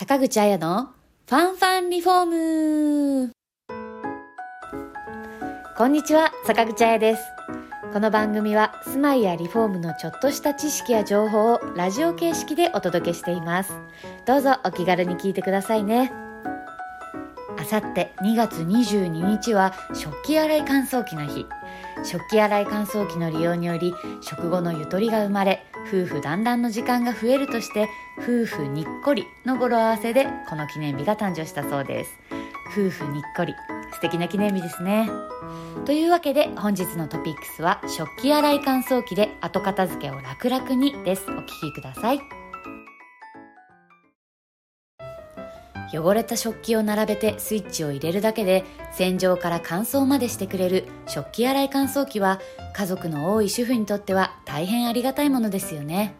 坂口彩のファンファンリフォームこんにちは、坂口彩です。この番組は住まいやリフォームのちょっとした知識や情報をラジオ形式でお届けしています。どうぞお気軽に聞いてくださいね。あさって2月22日は食器洗い乾燥機の日。食器洗い乾燥機の利用により食後のゆとりが生まれ夫婦団らんの時間が増えるとして夫婦にっこりの語呂合わせでこの記念日が誕生したそうです。夫婦にっこり。素敵な記念日ですね。というわけで本日のトピックスは食器洗い乾燥機で後片付けを楽々にです。お聞きください。汚れた食器を並べてスイッチを入れるだけで洗浄から乾燥までしてくれる食器洗い乾燥機は家族の多い主婦にとっては大変ありがたいものですよね。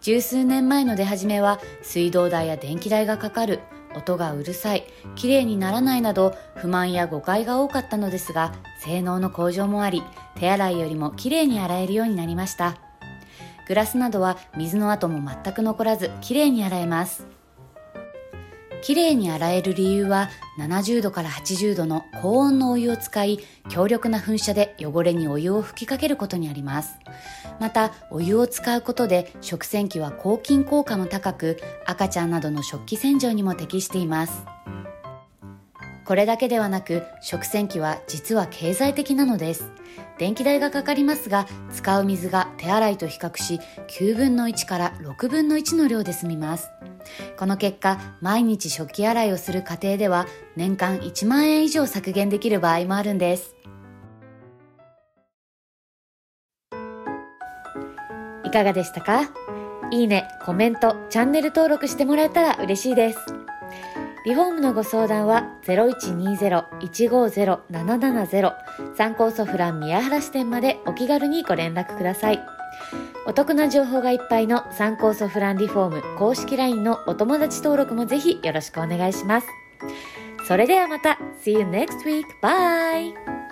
十数年前の出始めは水道代や電気代がかかる音がうるさい綺麗にならないなど不満や誤解が多かったのですが性能の向上もあり手洗いよりも綺麗に洗えるようになりました。グラスなどは水の跡も全く残らず綺麗に洗えます。きれいに洗える理由は70度から80度の高温のお湯を使い強力な噴射で汚れにお湯を吹きかけることにあります。またお湯を使うことで食洗機は抗菌効果も高く赤ちゃんなどの食器洗浄にも適しています。これだけではなく食洗機は実は経済的なのです。電気代がかかりますが使う水が手洗いと比較し9分の1から6分の1の量で済みます。この結果毎日食器洗いをする家庭では年間1万円以上削減できる場合もあるんです。いかがでしたか？いいね、コメント、チャンネル登録してもらえたら嬉しいです。リフォームのご相談は0120-150-770参考ソフラン宮原支店までお気軽にご連絡ください。お得な情報がいっぱいの参考ソフランリフォーム公式 LINE のお友達登録もぜひよろしくお願いします。それではまた See you next week! Bye!